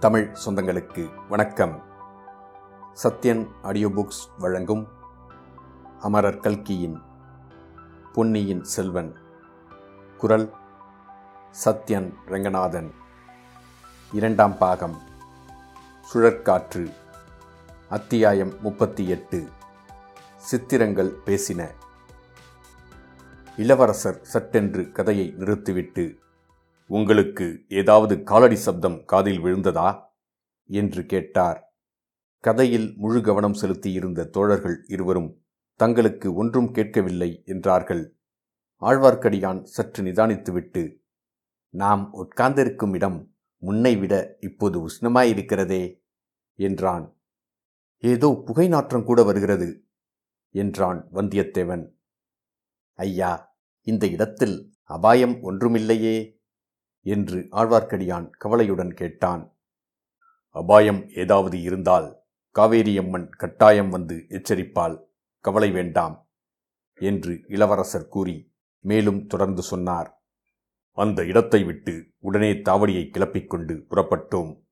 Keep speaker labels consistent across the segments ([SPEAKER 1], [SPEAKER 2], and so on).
[SPEAKER 1] தமிழ் சொந்தங்களுக்கு வணக்கம். Sathyan audio books வழங்கும் அமரர் கல்கியின் பொன்னியின் செல்வன். குரல் சத்யன் ரங்கநாதன். இரண்டாம் பாகம் சுழற்காற்று அத்தியாயம் முப்பத்தி எட்டு. சித்திரங்கள் பேசின. இளவரசர் சட்டென்று கதையை நிறுத்திவிட்டு உங்களுக்கு ஏதாவது காலடி சப்தம் காதில் விழுந்ததா? என்று கேட்டார். கதையில் முழு கவனம் செலுத்தியிருந்த தோழர்கள் இருவரும் தங்களுக்கு ஒன்றும் கேட்கவில்லை என்றார்கள். ஆழ்வார்க்கடியான் சற்று நிதானித்துவிட்டு நாம் உட்கார்ந்திருக்கும் இடம் முன்னை விட இப்போது உஷ்ணமாயிருக்கிறதே என்றான். ஏதோ புகை நாற்றம் கூட வருகிறது என்றான் வந்தியத்தேவன். ஐயா இந்த இடத்தில் அபாயம் ஒன்றுமில்லையே என்று ஆழ்வார்க்கடியான் கவலையுடன் கேட்டான். அபாயம் ஏதாவது இருந்தால் காவேரியம்மன் கட்டாயம் வந்து எச்சரிப்பால் கவலை வேண்டாம் என்று இளவரசர் கூறி மேலும் தொடர்ந்து சொன்னார். அந்த இடத்தை விட்டு உடனே தாவடியை கிளப்பிக்கொண்டு புறப்பட்டோம்.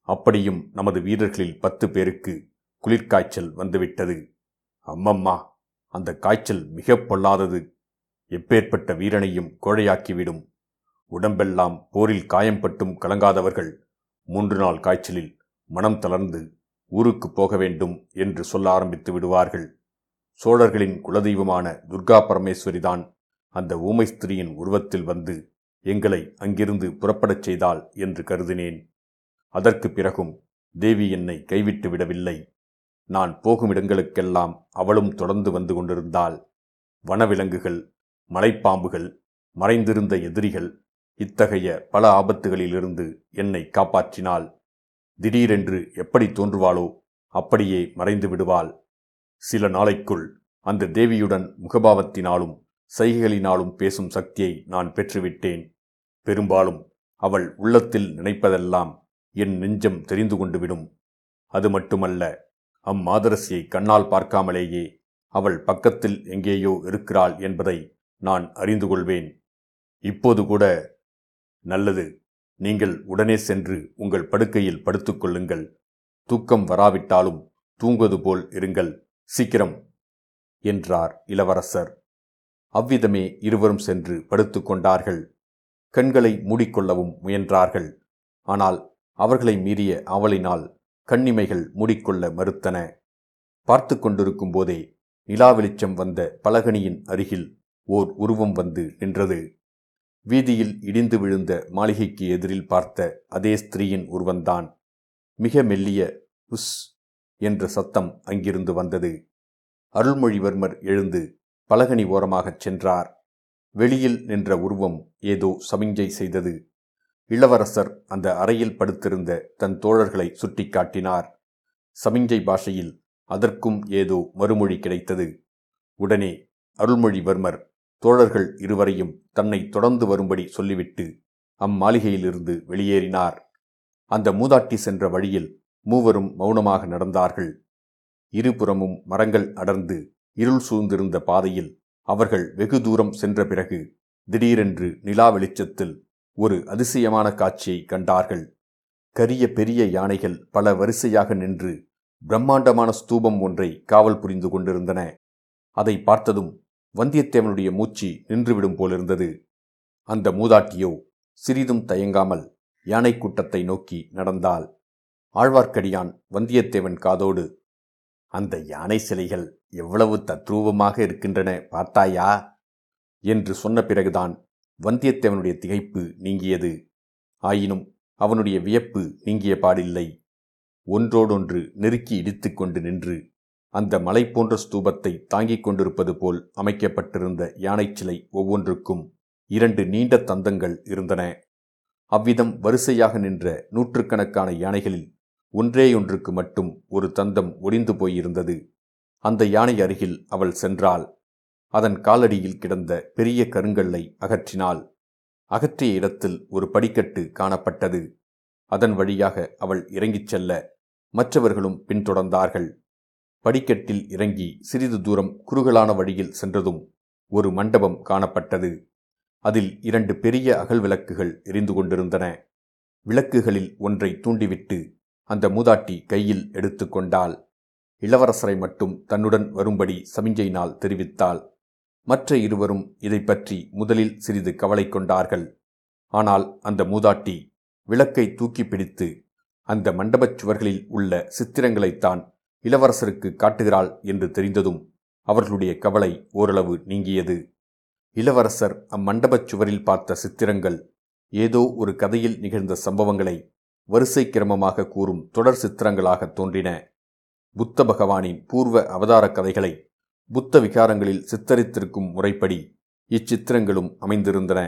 [SPEAKER 1] அப்படியும் நமது வீரர்களில் பத்து பேருக்கு குளிர்காய்ச்சல் வந்துவிட்டது. அம்மம்மா அந்த காய்ச்சல் மிகப் பொல்லாதது. எப்பேற்பட்ட வீரனையும் கோழையாக்கிவிடும். உடம்பெல்லாம் போரில் காயம்பட்டும் கலங்காதவர்கள் மூன்று நாள் காய்ச்சலில் மனம் தளர்ந்து ஊருக்கு போக வேண்டும் என்று சொல்ல ஆரம்பித்து விடுவார்கள். சோழர்களின் குலதெய்வமான துர்கா பரமேஸ்வரிதான் அந்த ஊமை ஸ்திரியின் உருவத்தில் வந்து எங்களை அங்கிருந்து புறப்படச் செய்தாள் என்று கருதினேன். அதற்கு பிறகும் தேவி என்னை கைவிட்டு விடவில்லை. நான் போகும் இடங்களுக்கெல்லாம் அவளும் தொடர்ந்து வந்து கொண்டிருந்தாள். வனவிலங்குகள் மலைப்பாம்புகள் மறைந்திருந்த எதிரிகள் இத்தகைய பல ஆபத்துகளிலிருந்து என்னை காப்பாற்றினாள் திடீரென்று எப்படி தோன்றுவாளோ அப்படியே மறைந்து விடுவாள். சில நாளைக்குள் அந்த தேவியுடன் முகபாவத்தினாலும் சைகைகளினாலும் பேசும் சக்தியை நான் பெற்றுவிட்டேன். பெரும்பாலும் அவள் உள்ளத்தில் நினைப்பதெல்லாம் என் நெஞ்சம் தெரிந்து கொண்டு விடும். அது மட்டுமல்ல அம்மாதரசியை கண்ணால் பார்க்காமலேயே அவள் பக்கத்தில் எங்கேயோ இருக்கிறாள் என்பதை நான் அறிந்து கொள்வேன். இப்போது கூட நல்லது. நீங்கள் உடனே சென்று உங்கள் படுக்கையில் படுத்துக்கொள்ளுங்கள் தூக்கம் வராவிட்டாலும் தூங்குவது போல் இருங்கள். சீக்கிரம்! என்றார் இளவரசர். அவ்விதமே இருவரும் சென்று படுத்துக்கொண்டார்கள் கண்களை மூடிக்கொள்ளவும் முயன்றார்கள். ஆனால் அவர்களை மீறிய அவளினால் கண்ணிமைகள் மூடிக்கொள்ள மறுத்தன. பார்த்து கொண்டிருக்கும் போதே நிலா வெளிச்சம் வந்த பலகனியின் அருகில் ஓர் உருவம் வந்து நின்றது. வீதியில் இடிந்து விழுந்த மாளிகைக்கு எதிரில் பார்த்த அதே ஸ்திரீயின் உருவந்தான் மிக மெல்லிய உஸ் என்ற சத்தம் அங்கிருந்து வந்தது. அருள்மொழிவர்மர் எழுந்து பலகனி ஓரமாகச் சென்றார். வெளியில் நின்ற உருவம் ஏதோ சமிஞ்சை செய்தது. இளவரசர் அந்த அறையில் படுத்திருந்த தன் தோழர்களை சுட்டிக்காட்டினார் சமிஞ்சை பாஷையில் அதற்கும் ஏதோ மறுமொழி கிடைத்தது. உடனே அருள்மொழிவர்மர் தோழர்கள் இருவரையும் தன்னை தொடர்ந்து வரும்படி சொல்லிவிட்டு அம்மாளிகையிலிருந்து வெளியேறினார். அந்த மூதாட்டி சென்ற வழியில் மூவரும் மௌனமாக நடந்தார்கள். இருபுறமும் மரங்கள் அடர்ந்து இருள் சூழ்ந்திருந்த பாதையில் அவர்கள் வெகு தூரம் சென்ற பிறகு திடீரென்று நிலா வெளிச்சத்தில் ஒரு அதிசயமான காட்சியை கண்டார்கள். கரிய பெரிய யானைகள் பல வரிசையாக நின்று பிரம்மாண்டமான ஸ்தூபம் ஒன்றை காவல் புரிந்து கொண்டிருந்தன. அதை பார்த்ததும் வந்தியத்தேவனுடைய மூச்சு நின்றுவிடும் போலிருந்தது. அந்த மூதாட்டியோ சிறிதும் தயங்காமல் யானை கூட்டத்தை நோக்கி நடந்தாள். ஆழ்வார்க்கடியான் வந்தியத்தேவன் காதோடு அந்த யானை சிலைகள் எவ்வளவு தத்ரூபமாக இருக்கின்றன பார்த்தாயா? என்று சொன்ன பிறகுதான் வந்தியத்தேவனுடைய திகைப்பு நீங்கியது. ஆயினும் அவனுடைய வியப்பு நீங்கிய பாடில்லை. ஒன்றோடொன்று நெருக்கி இடித்துக்கொண்டு நின்று அந்த மலை போன்ற ஸ்தூபத்தை தாங்கிக் கொண்டிருப்பது போல் அமைக்கப்பட்டிருந்த யானை சிலை ஒவ்வொன்றுக்கும் இரண்டு நீண்ட தந்தங்கள் இருந்தன. அவ்விதம் வரிசையாக நின்ற நூற்றுக்கணக்கான யானைகளில் ஒன்றேயொன்றுக்கு மட்டும் ஒரு தந்தம் ஒடிந்து போயிருந்தது. அந்த யானை அருகில் அவள் சென்றாள். அதன் காலடியில் கிடந்த பெரிய கருங்கல்லை அகற்றினாள். அகற்றிய இடத்தில் ஒரு படிக்கட்டு காணப்பட்டது. அதன் வழியாக அவள் இறங்கிச் செல்ல மற்றவர்களும் பின்தொடர்ந்தார்கள். படிக்கட்டில் இறங்கி சிறிது தூரம் குறுகலான வழியில் சென்றதும் ஒரு மண்டபம் காணப்பட்டது. அதில் இரண்டு பெரிய அகல் விளக்குகள் எரிந்து கொண்டிருந்தன. விளக்குகளில் ஒன்றை தூண்டிவிட்டு அந்த மூதாட்டி கையில் எடுத்துக்கொண்டாள் இளவரசரை மட்டும் தன்னுடன் வரும்படி சமிஞ்சையினால் தெரிவித்தாள். மற்ற இருவரும் இதை பற்றி முதலில் சிறிது கவலை கொண்டார்கள். ஆனால் அந்த மூதாட்டி விளக்கை தூக்கி பிடித்து அந்த மண்டபச் சுவர்களில் உள்ள சித்திரங்களைத்தான் இளவரசருக்கு காட்டுகிறாள் என்று தெரிந்ததும் அவர்களுடைய கவலை ஓரளவு நீங்கியது. இளவரசர் அம்மண்டபச் சுவரில் பார்த்த சித்திரங்கள் ஏதோ ஒரு கதையில் நிகழ்ந்த சம்பவங்களை வரிசை கிரமமாக கூறும் தொடர் சித்திரங்களாக தோன்றின. புத்த பகவானின் பூர்வ அவதார கதைகளை புத்த விகாரங்களில் சித்தரித்திருக்கும் முறைப்படி இச்சித்திரங்களும் அமைந்திருந்தன.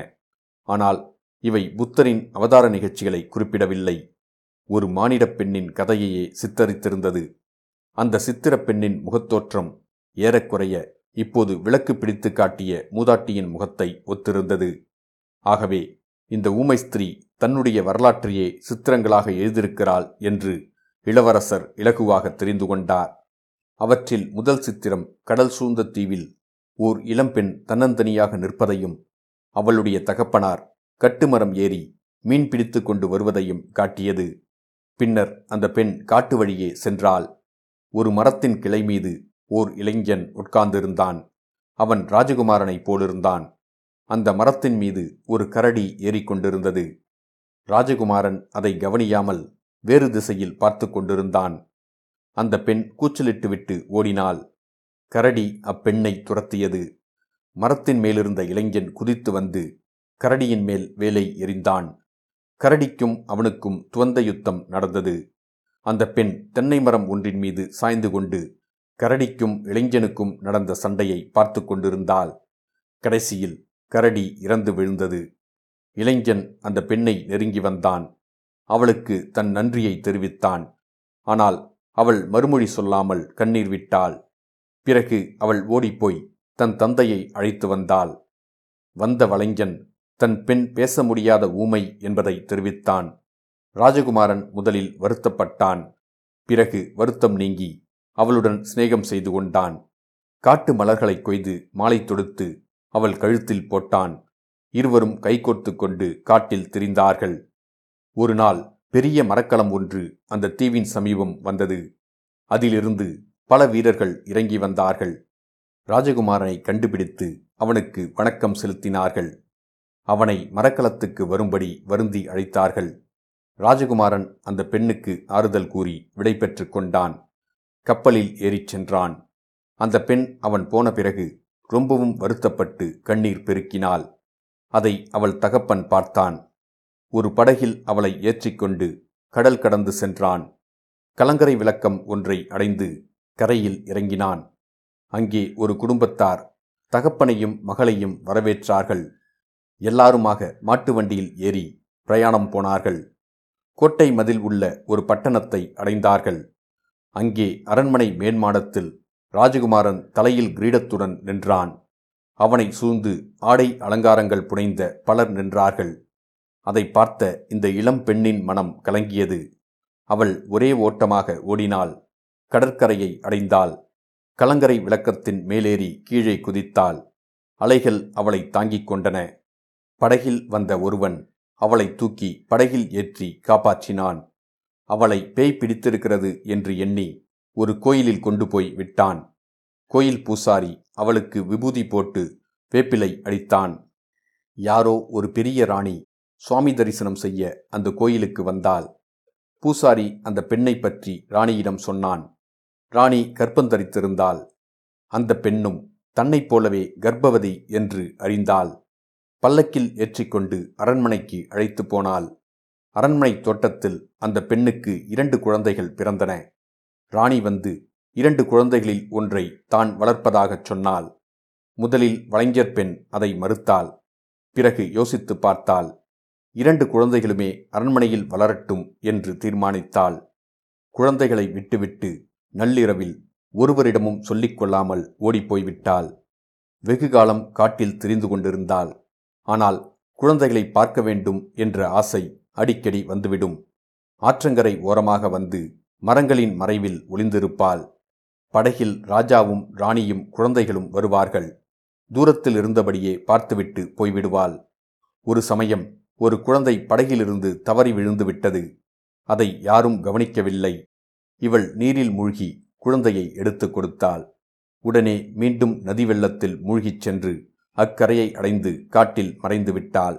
[SPEAKER 1] ஆனால் இவை புத்தரின் அவதார நிகழ்ச்சிகளை குறிப்பிடவில்லை. ஒரு மானிடப் பெண்ணின் கதையையே சித்தரித்திருந்தது. அந்த சித்திரப் பெண்ணின் முகத்தோற்றம் ஏறக்குறைய இப்போது விளக்கு பிடித்து காட்டிய மூதாட்டியின் முகத்தை ஒத்திருந்தது. ஆகவே இந்த ஊமை ஸ்திரீ தன்னுடைய வரலாற்றையே சித்திரங்களாக எழுதியிருக்கிறாள் என்று இளவரசர் இலகுவாக தெரிந்து கொண்டார். அவற்றில் முதல் சித்திரம் கடல் சூழ்ந்த தீவில் ஓர் இளம்பெண் தன்னந்தனியாக நிற்பதையும் அவளுடைய தகப்பனார் கட்டுமரம் ஏறி மீன் பிடித்து கொண்டு வருவதையும் காட்டியது. பின்னர் அந்த பெண் காட்டு வழியே சென்றாள். ஒரு மரத்தின் கிளை மீது ஓர் இளைஞன் உட்கார்ந்திருந்தான். அவன் ராஜகுமாரனைப் போலிருந்தான். அந்த மரத்தின் மீது ஒரு கரடி ஏறிக்கொண்டிருந்தது ராஜகுமாரன் அதை கவனியாமல் வேறு திசையில் பார்த்து கொண்டிருந்தான். அந்த பெண் கூச்சலிட்டுவிட்டு ஓடினாள். கரடி அப்பெண்ணை துரத்தியது. மரத்தின் மேலிருந்த இளைஞன் குதித்து வந்து கரடியின் மேல் வேலை எறிந்தான். கரடிக்கும் அவனுக்கும் துவந்த யுத்தம் நடந்தது. அந்த பெண் தென்னை மரம் ஒன்றின் மீது சாய்ந்து கொண்டு கரடிக்கும் இளைஞனுக்கும் நடந்த சண்டையை பார்த்து கொண்டிருந்தாள். கடைசியில் கரடி இறந்து விழுந்தது. இளைஞன் அந்த பெண்ணை நெருங்கி வந்தான். அவளுக்கு தன் நன்றியை தெரிவித்தான். ஆனால் அவள் மறுமொழி சொல்லாமல் கண்ணீர் விட்டாள். பிறகு அவள் ஓடிப்போய் தன் தந்தையை அழைத்து வந்தாள். வந்த வளைஞன் தன் பெண் பேச முடியாத ஊமை என்பதை தெரிவித்தான். ராஜகுமாரன் முதலில் வருத்தப்பட்டான். பிறகு வருத்தம் நீங்கி அவளுடன் சிநேகம் செய்து கொண்டான். காட்டு மலர்களைக் கொய்து மாலை தொடுத்து அவள் கழுத்தில் போட்டான். இருவரும் கைகோர்த்து கொண்டு காட்டில் திரிந்தார்கள். ஒரு நாள் பெரிய மரக்கலம் ஒன்று அந்த தீவின் சமீபம் வந்தது. அதிலிருந்து பல வீரர்கள் இறங்கி வந்தார்கள். ராஜகுமாரனை கண்டுபிடித்து அவனுக்கு வணக்கம் செலுத்தினார்கள். அவனை மரக்கலத்துக்கு வரும்படி வருந்தி அழைத்தார்கள். ராஜகுமாரன் அந்த பெண்ணுக்கு ஆறுதல் கூறி விடைபெற்று கொண்டான். கப்பலில் ஏறிச் சென்றான். அந்த பெண் அவன் போன பிறகு ரொம்பவும் வருத்தப்பட்டு கண்ணீர் பெருக்கினாள். அதை அவள் தகப்பன் பார்த்தான். ஒரு படகில் அவளை ஏற்றிக்கொண்டு கடல் கடந்து சென்றான். கலங்கரை விளக்கம் ஒன்றை அடைந்து கரையில் இறங்கினான். அங்கே ஒரு குடும்பத்தார் தகப்பனையும் மகளையும் வரவேற்றார்கள். எல்லாருமாக மாட்டு வண்டியில் ஏறி பிரயாணம் போனார்கள். கோட்டை மதில் உள்ள ஒரு பட்டணத்தை அடைந்தார்கள். அங்கே அரண்மனை மேன்மாடத்தில் ராஜகுமாரன் தலையில் கிரீடத்துடன் நின்றான். அவனை சூழ்ந்து ஆடை அலங்காரங்கள் புனைந்த பலர் நின்றார்கள். அதை பார்த்த இந்த இளம் பெண்ணின் மனம் கலங்கியது. அவள் ஒரே ஓட்டமாக ஓடினாள். கடற்கரையை அடைந்தாள். கலங்கரை விளக்கத்தின் மேலேறி கீழே குதித்தாள். அலைகள் அவளை தாங்கிக் கொண்டன. படகில் வந்த ஒருவன் அவளை தூக்கி படகில் ஏற்றி காப்பாற்றினான். அவளை பேய் பிடித்திருக்கிறது என்று எண்ணி ஒரு கோயிலில் கொண்டு போய் விட்டான். கோயில் பூசாரி அவளுக்கு விபூதி போட்டு வேப்பிலை அடித்தான். யாரோ ஒரு பெரிய ராணி சுவாமி தரிசனம் செய்ய அந்த கோயிலுக்கு வந்தாள். பூசாரி அந்த பெண்ணை பற்றி ராணியிடம் சொன்னான். ராணி கர்ப்பந்தரித்திருந்தாள் அந்த பெண்ணும் தன்னைப் போலவே கர்ப்பவதி என்று அறிந்தாள். பல்லக்கில் ஏற்றிக்கொண்டு அரண்மனைக்கு அழைத்து போனாள் அரண்மனை தோட்டத்தில் அந்த பெண்ணுக்கு இரண்டு குழந்தைகள் பிறந்தன. ராணி வந்து இரண்டு குழந்தைகளில் ஒன்றை தான் வளர்ப்பதாகச் சொன்னாள் முதலில் வளைஞர் பெண் அதை மறுத்தாள் பிறகு யோசித்து பார்த்தாள் இரண்டு குழந்தைகளுமே அரண்மனையில் வளரட்டும் என்று தீர்மானித்தாள். குழந்தைகளை விட்டுவிட்டு நள்ளிரவில் ஒருவரிடமும் சொல்லிக்கொள்ளாமல் ஓடிப்போய்விட்டாள் வெகுகாலம் காட்டில் திரிந்து கொண்டிருந்தாள். ஆனால் குழந்தைகளை பார்க்க வேண்டும் என்ற ஆசை அடிக்கடி வந்துவிடும். ஆற்றங்கரை ஓரமாக வந்து மரங்களின் மறைவில் ஒளிந்திருப்பாள். படகில் ராஜாவும் ராணியும் குழந்தைகளும் வருவார்கள். தூரத்தில் இருந்தபடியே பார்த்துவிட்டு போய்விடுவாள். ஒரு சமயம் ஒரு குழந்தை படகிலிருந்து தவறி விழுந்துவிட்டது. அதை யாரும் கவனிக்கவில்லை. இவள் நீரில் மூழ்கி குழந்தையை எடுத்துக் கொடுத்தாள். உடனே மீண்டும் நதி வெள்ளத்தில் மூழ்கிச் சென்று அக்கரையை அடைந்து காட்டில் மறைந்துவிட்டாள்.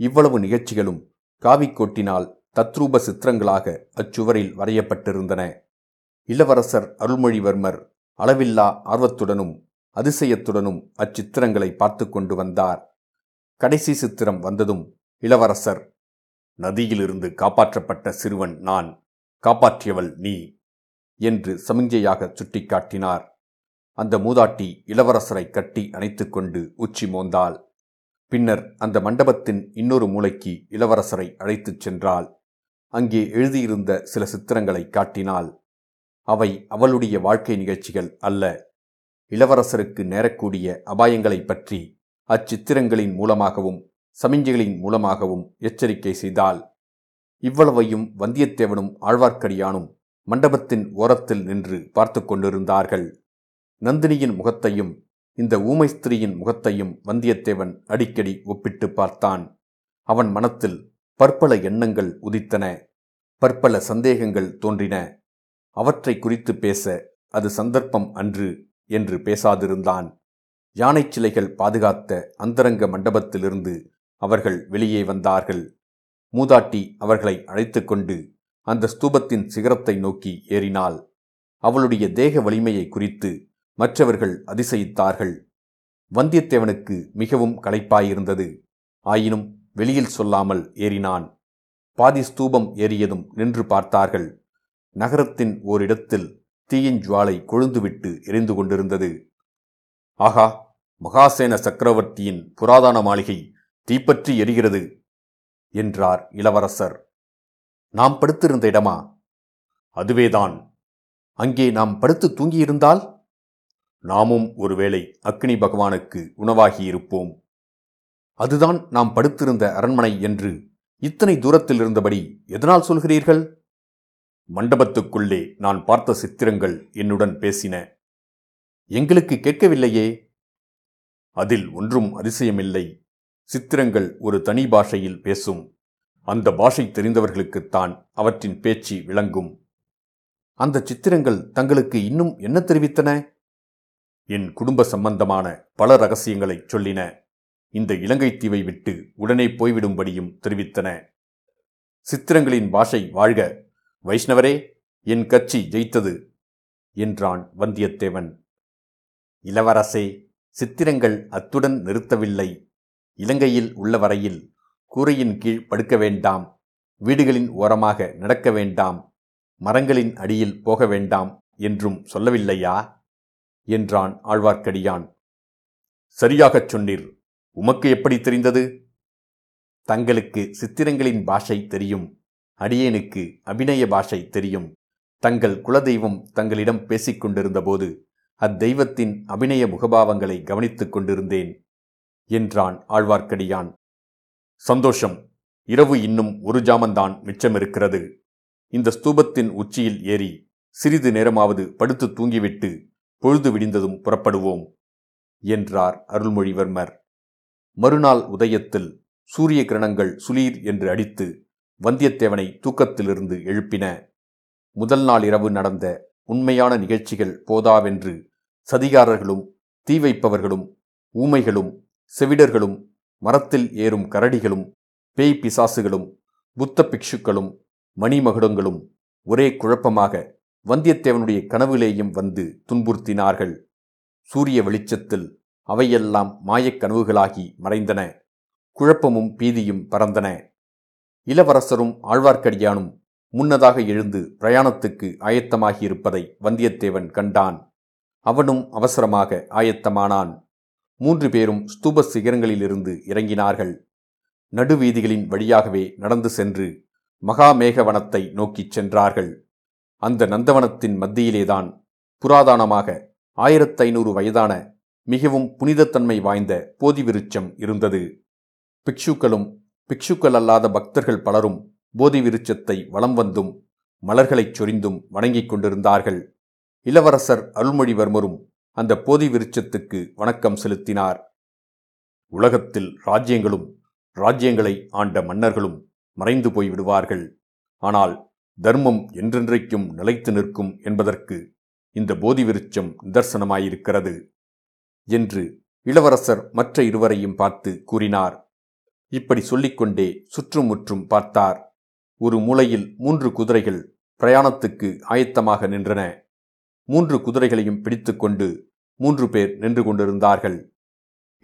[SPEAKER 1] இவ்வளவு நிகழ்ச்சிகளும் காவிக்கோட்டினால் தத்ரூப சித்திரங்களாக அச்சுவரில் வரையப்பட்டிருந்தன. இளவரசர் அருள்மொழிவர்மர் அளவில்லா ஆர்வத்துடனும் அதிசயத்துடனும் அச்சித்திரங்களை பார்த்து கொண்டு வந்தார். கடைசி சித்திரம் வந்ததும் இளவரசர் நதியிலிருந்து காப்பாற்றப்பட்ட சிறுவன் நான் காப்பாற்றியவள் நீ என்று சமிஞ்சையாக சுட்டிக்காட்டினார். அந்த மூதாட்டி இளவரசரை கட்டி அணைத்துக்கொண்டு உச்சி மோந்தாள். பின்னர் அந்த மண்டபத்தின் இன்னொரு மூலைக்கு இளவரசரை அழைத்துச் சென்றாள். அங்கே எழுதியிருந்த சில சித்திரங்களை காட்டினாள். அவை அவளுடைய வாழ்க்கை நிகழ்ச்சிகள் அல்ல. இளவரசருக்கு நேரக்கூடிய அபாயங்களைப் பற்றி அச்சித்திரங்களின் மூலமாகவும் சமிஞ்சைகளின் மூலமாகவும் எச்சரிக்கை செய்தாள். இவ்வளவையும் வந்தியத்தேவனும் ஆழ்வார்க்கடியானும் மண்டபத்தின் ஓரத்தில் நின்று பார்த்து கொண்டிருந்தார்கள். நந்தினியின் முகத்தையும் இந்த ஊமை ஸ்திரீயின் முகத்தையும் வந்தியத்தேவன் அடிக்கடி ஒப்பிட்டு பார்த்தான். அவன் மனத்தில் பற்பல எண்ணங்கள் உதித்தன பற்பல சந்தேகங்கள் தோன்றின. அவற்றை குறித்து பேச அது சந்தர்ப்பம் அன்று என்று பேசாதிருந்தான். யானை சிலைகள் பாதுகாத்த அந்தரங்க மண்டபத்திலிருந்து அவர்கள் வெளியே வந்தார்கள். மூதாட்டி அவர்களை அழைத்து கொண்டு அந்த ஸ்தூபத்தின் சிகரத்தை நோக்கி ஏறினாள். அவளுடைய தேக வலிமையை குறித்து மற்றவர்கள் அதிசயித்தார்கள். வந்தியத்தேவனுக்கு மிகவும் களைப்பாயிருந்தது. ஆயினும் வெளியில் சொல்லாமல் ஏறினான். பாதி ஸ்தூபம் ஏறியதும் நின்று பார்த்தார்கள். நகரத்தின் ஓரிடத்தில் தீயின் ஜுவாலை கொழுந்துவிட்டு எரிந்து கொண்டிருந்தது. ஆகா மகாசேன சக்கரவர்த்தியின் புராதன மாளிகை தீப்பற்றி எரிகிறது என்றார் இளவரசர். நாம் படுத்திருந்த இடமா? அதுவேதான். அங்கே நாம் படுத்து தூங்கியிருந்தால்? நாமும் ஒருவேளை அக்னி பகவானுக்கு உணவாகியிருப்போம் அதுதான் நாம் படுத்திருந்த அரண்மனை என்று இத்தனை தூரத்தில் இருந்தபடி எதனால் சொல்கிறீர்கள்? மண்டபத்துக்குள்ளே நான் பார்த்த சித்திரங்கள் என்னுடன் பேசின. எங்களுக்கு கேட்கவில்லையே? அதில் ஒன்றும் அதிசயமில்லை. சித்திரங்கள் ஒரு தனி பாஷையில் பேசும். அந்த பாஷை தெரிந்தவர்களுக்குத்தான் அவற்றின் பேச்சு விளங்கும். அந்த சித்திரங்கள் தங்களுக்கு இன்னும் என்ன தெரிவித்தன? என் குடும்ப சம்பந்தமான பல ரகசியங்களைச் சொல்லின. இந்த இலங்கை தீவை விட்டு உடனே போய்விடும்படியும் தெரிவித்தன. சித்திரங்களின் பாஷை வாழ்க. வைஷ்ணவரே என் கட்சி ஜெயித்தது என்றான் வந்தியத்தேவன். இளவரசே சித்திரங்கள் அத்துடன் நிறுத்தவில்லை. இலங்கையில் உள்ள வரையில் கூரையின் கீழ் படுக்க வேண்டாம். வீடுகளின் ஓரமாக நடக்க வேண்டாம். மரங்களின் அடியில் போக வேண்டாம் என்றும் சொல்லவில்லையா? என்றான் ஆழ்வார்க்கடியான். சரியாகச் சொன்னீர். உமக்கு எப்படி தெரிந்தது? தங்களுக்கு சித்திரங்களின் பாஷை தெரியும். அடியேனுக்கு அபிநய பாஷை தெரியும். தங்கள் குலதெய்வம் தங்களிடம் பேசிக் கொண்டிருந்தபோது அத்தெய்வத்தின் அபிநய முகபாவங்களை கவனித்துக் கொண்டிருந்தேன் என்றான் ஆழ்வார்க்கடியான். சந்தோஷம். இரவு இன்னும் ஒரு ஜாமந்தான் மிச்சமிருக்கிறது. இந்த ஸ்தூபத்தின் உச்சியில் ஏறி சிறிது நேரமாவது படுத்து தூங்கிவிட்டு பொழுது விடிந்ததும் புறப்படுவோம் என்றார் அருள்மொழிவர்மர். மறுநாள் உதயத்தில் சூரிய கிரணங்கள் சுளீர் என்று அடித்து வந்தியத்தேவனை தூக்கத்திலிருந்து எழுப்பின. முதல் நாள் இரவு நடந்த உண்மையான நிகழ்ச்சிகள் போதாவென்று சதிகாரர்களும் தீ வைப்பவர்களும் ஊமைகளும் செவிடர்களும் மரத்தில் ஏறும் கரடிகளும் பேய் பிசாசுகளும் புத்த பிக்ஷுக்களும் மணிமகுடங்களும் ஒரே குழப்பமாக வந்தியத்தேவனுடைய கனவிலேயும் வந்து துன்புறுத்தினார்கள். சூரிய வெளிச்சத்தில் அவையெல்லாம் மாயக் கனவுகளாகி மறைந்தன. குழப்பமும் பீதியும் பறந்தன. இளவரசரும் ஆழ்வார்க்கடியானும் முன்னதாக எழுந்து பிரயாணத்துக்கு ஆயத்தமாகியிருப்பதை வந்தியத்தேவன் கண்டான். அவனும் அவசரமாக ஆயத்தமானான். மூன்று பேரும் ஸ்தூப சிகரங்களிலிருந்து இறங்கினார்கள். நடுவீதிகளின் வழியாகவே நடந்து சென்று மகாமேகவனத்தை நோக்கிச் சென்றார்கள். அந்த நந்தவனத்தின் மத்தியிலேதான் புராதானமாக ஆயிரத்து ஐநூறு வயதான மிகவும் புனிதத்தன்மை வாய்ந்த போதி விருட்சம் இருந்தது. பிக்ஷுக்களும் பிக்ஷுக்கள் அல்லாத பக்தர்கள் பலரும் போதி விருட்சத்தை வலம் வந்தும் மலர்களைச் சொரிந்தும் வணங்கிக் கொண்டிருந்தார்கள். இளவரசர் அருள்மொழிவர்மரும் அந்த போதி விருட்சத்துக்கு வணக்கம் செலுத்தினார். உலகத்தில் ராஜ்யங்களும் ராஜ்யங்களை ஆண்ட மன்னர்களும் மறைந்து போய் விடுவார்கள். ஆனால் தர்மம் என்றென்றைக்கும் நிலைத்து நிற்கும் என்பதற்கு இந்த போதி விருட்சம் நிதர்சனமாயிருக்கிறது என்று இளவரசர் மற்ற இருவரையும் பார்த்து கூறினார். இப்படி சொல்லிக்கொண்டே சுற்றும் முற்றும் பார்த்தார். ஒரு மூலையில் மூன்று குதிரைகள் பிரயாணத்துக்கு ஆயத்தமாக நின்றன. மூன்று குதிரைகளையும் பிடித்துக்கொண்டு மூன்று பேர் நின்று கொண்டிருந்தார்கள்.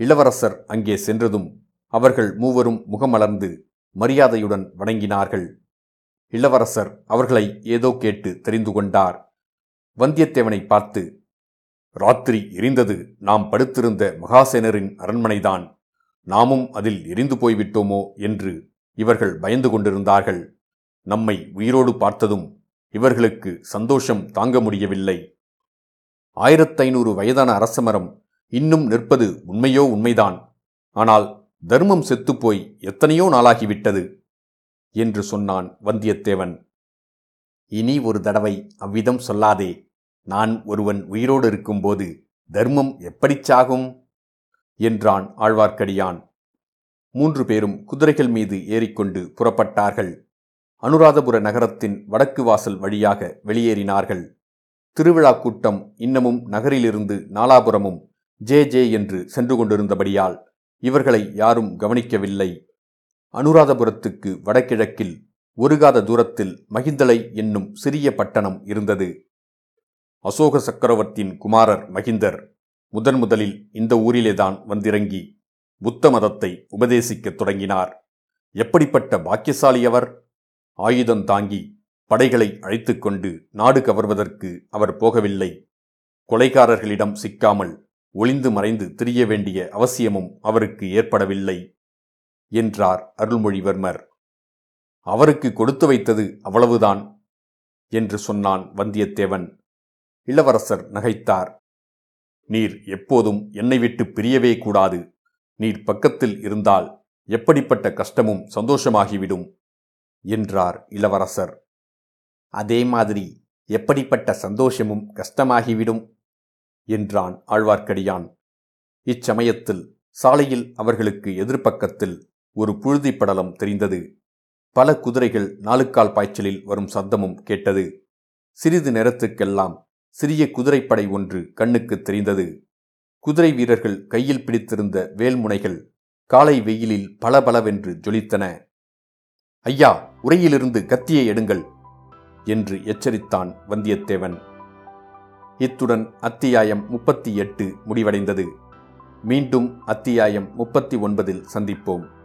[SPEAKER 1] இளவரசர் அங்கே சென்றதும் அவர்கள் மூவரும் முகமலர்ந்து மரியாதையுடன் வணங்கினார்கள். இளவரசர் அவர்களை ஏதோ கேட்டு தெரிந்து கொண்டார். வந்தியத்தேவனை பார்த்து ராத்திரி எரிந்தது. நாம் படுத்திருந்த மகாசேனரின் அரண்மனைதான். நாமும் அதில் எரிந்து போய்விட்டோமோ? என்று இவர்கள் பயந்து கொண்டிருந்தார்கள். நம்மை உயிரோடு பார்த்ததும் இவர்களுக்கு சந்தோஷம் தாங்க முடியவில்லை. ஆயிரத்தைநூறு வயதான அரசமரம் இன்னும் நிற்பது உண்மையோ உண்மைதான். ஆனால் தர்மம் செத்துப்போய் எத்தனையோ நாளாகிவிட்டது. என்று சொன்னான் வந்தியத்தேவன். இனி ஒரு தடவை அவ்விதம் சொல்லாதே. நான் ஒருவன் உயிரோடு இருக்கும்போது தர்மம் எப்படிச் சாகும்? என்றான் ஆழ்வார்க்கடியான். மூன்று பேரும் குதிரைகள் மீது ஏறிக்கொண்டு புறப்பட்டார்கள். அனுராதபுர நகரத்தின் வடக்கு வாசல் வழியாக வெளியேறினார்கள். திருவிழா கூட்டம் இன்னமும் நகரிலிருந்து நாலாபுரமும் ஜே ஜே என்று சென்று கொண்டிருந்தபடியால் இவர்களை யாரும் கவனிக்கவில்லை. அனுராதபுரத்துக்கு வடகிழக்கில் ஒருகாத தூரத்தில் மகிந்தலை என்னும் சிறிய பட்டணம் இருந்தது. அசோக சக்கரவர்த்தியின் குமாரர் மகிந்தர் முதன் முதலில் இந்த ஊரிலேதான் வந்திறங்கி புத்த மதத்தை உபதேசிக்கத் தொடங்கினார். எப்படிப்பட்ட பாக்கியசாலி அவர் ஆயுதம் தாங்கி படைகளை அழைத்துக்கொண்டு நாடு கவர்வதற்கு அவர் போகவில்லை. கொலைகாரர்களிடம் சிக்காமல் ஒளிந்து மறைந்து திரிய வேண்டிய அவசியமும் அவருக்கு ஏற்படவில்லை. என்றார் அருள்மொழிவர்மர். அவருக்கு கொடுத்து வைத்தது அவ்வளவுதான் என்று சொன்னான் வந்தியத்தேவன். இளவரசர் நகைத்தார். நீர் எப்போதும் என்னை விட்டு பிரியவே கூடாது. நீர் பக்கத்தில் இருந்தால் எப்படிப்பட்ட கஷ்டமும் சந்தோஷமாகிவிடும் என்றார் இளவரசர். அதே மாதிரி எப்படிப்பட்ட சந்தோஷமும் கஷ்டமாகிவிடும் என்றான் ஆழ்வார்க்கடியான். இச்சமயத்தில் சாலையில் அவர்களுக்கு எதிர்ப்பக்கத்தில் ஒரு புழுதி படலம் தெரிந்தது. பல குதிரைகள் நாலுக்கால் பாய்ச்சலில் வரும் சத்தமும் கேட்டது. சிறிது நேரத்துக்கெல்லாம் சிறிய குதிரைப்படை ஒன்று கண்ணுக்கு தெரிந்தது. குதிரை வீரர்கள் கையில் பிடித்திருந்த வேல்முனைகள் காலை வெயிலில் பளபளவென்று ஜொலித்தன. ஐயா உரையிலிருந்து கத்தியை எடுங்கள் என்று எச்சரித்தான் வந்தியத்தேவன். இத்துடன் அத்தியாயம் முப்பத்தி எட்டு முடிவடைந்தது. மீண்டும் அத்தியாயம் முப்பத்தி ஒன்பதில் சந்திப்போம்.